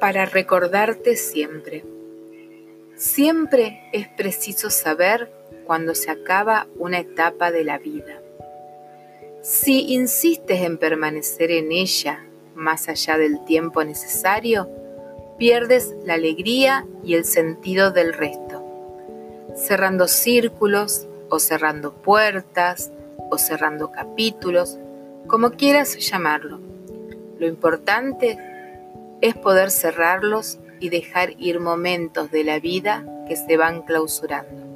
para recordarte siempre. Siempre es preciso saber cuando se acaba una etapa de la vida. Si insistes en permanecer en ella más allá del tiempo necesario, pierdes la alegría y el sentido del resto, cerrando círculos o cerrando puertas o cerrando capítulos, como quieras llamarlo. Lo importante es poder cerrarlos y dejar ir momentos de la vida que se van clausurando.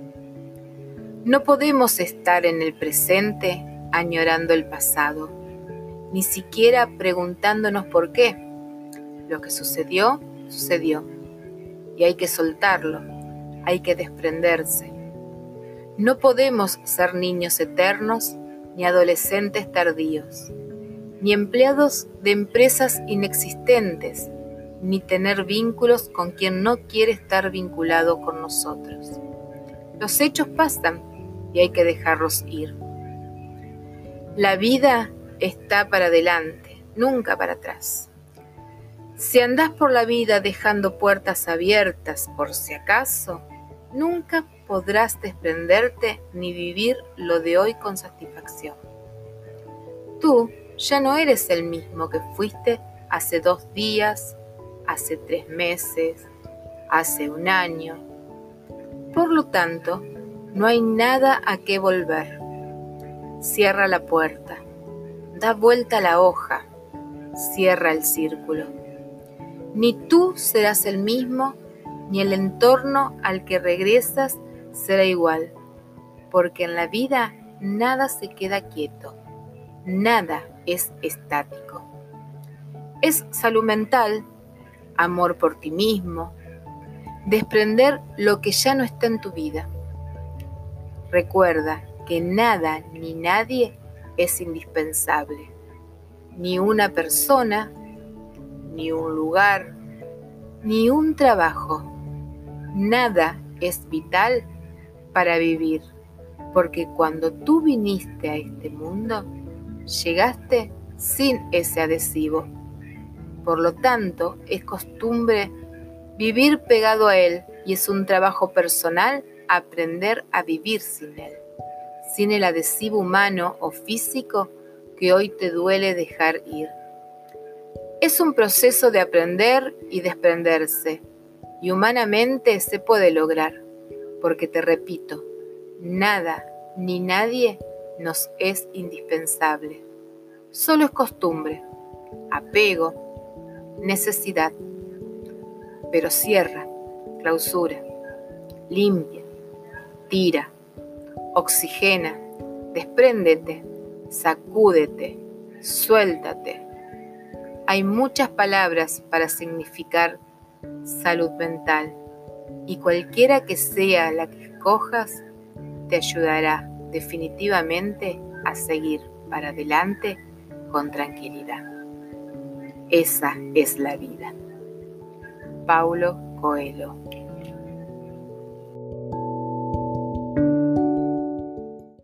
No podemos estar en el presente añorando el pasado, ni siquiera preguntándonos por qué. Lo que sucedió, sucedió. Y hay que soltarlo, hay que desprenderse. No podemos ser niños eternos ni adolescentes tardíos, ni empleados de empresas inexistentes, ni tener vínculos con quien no quiere estar vinculado con nosotros. Los hechos pasan y hay que dejarlos ir. La vida está para adelante, nunca para atrás. Si andás por la vida dejando puertas abiertas por si acaso, nunca podrás desprenderte ni vivir lo de hoy con satisfacción. Tú ya no eres el mismo que fuiste hace dos días, hace tres meses, hace un año. Por lo tanto, no hay nada a qué volver. Cierra la puerta, da vuelta la hoja, cierra el círculo. Ni tú serás el mismo ni el entorno al que regresas será igual, porque en la vida nada se queda quieto, nada es estático. Es salud mental, amor por ti mismo, desprender lo que ya no está en tu vida. Recuerda que nada ni nadie es indispensable, ni una persona, ni un lugar, ni un trabajo Nada es vital para vivir, porque cuando tú viniste a este mundo, llegaste sin ese adhesivo. Por lo tanto, es costumbre vivir pegado a él y es un trabajo personal aprender a vivir sin él, sin el adhesivo humano o físico que hoy te duele dejar ir. Es un proceso de aprender y desprenderse y humanamente se puede lograr, porque te repito, nada ni nadie nos es indispensable. Solo es costumbre, apego, necesidad. Pero cierra, clausura, limpia, tira, oxigena, despréndete, sacúdete, suéltate. Hay muchas palabras para significar salud mental y cualquiera que sea la que escojas, te ayudará definitivamente a seguir para adelante con tranquilidad. Esa es la vida. Paulo Coelho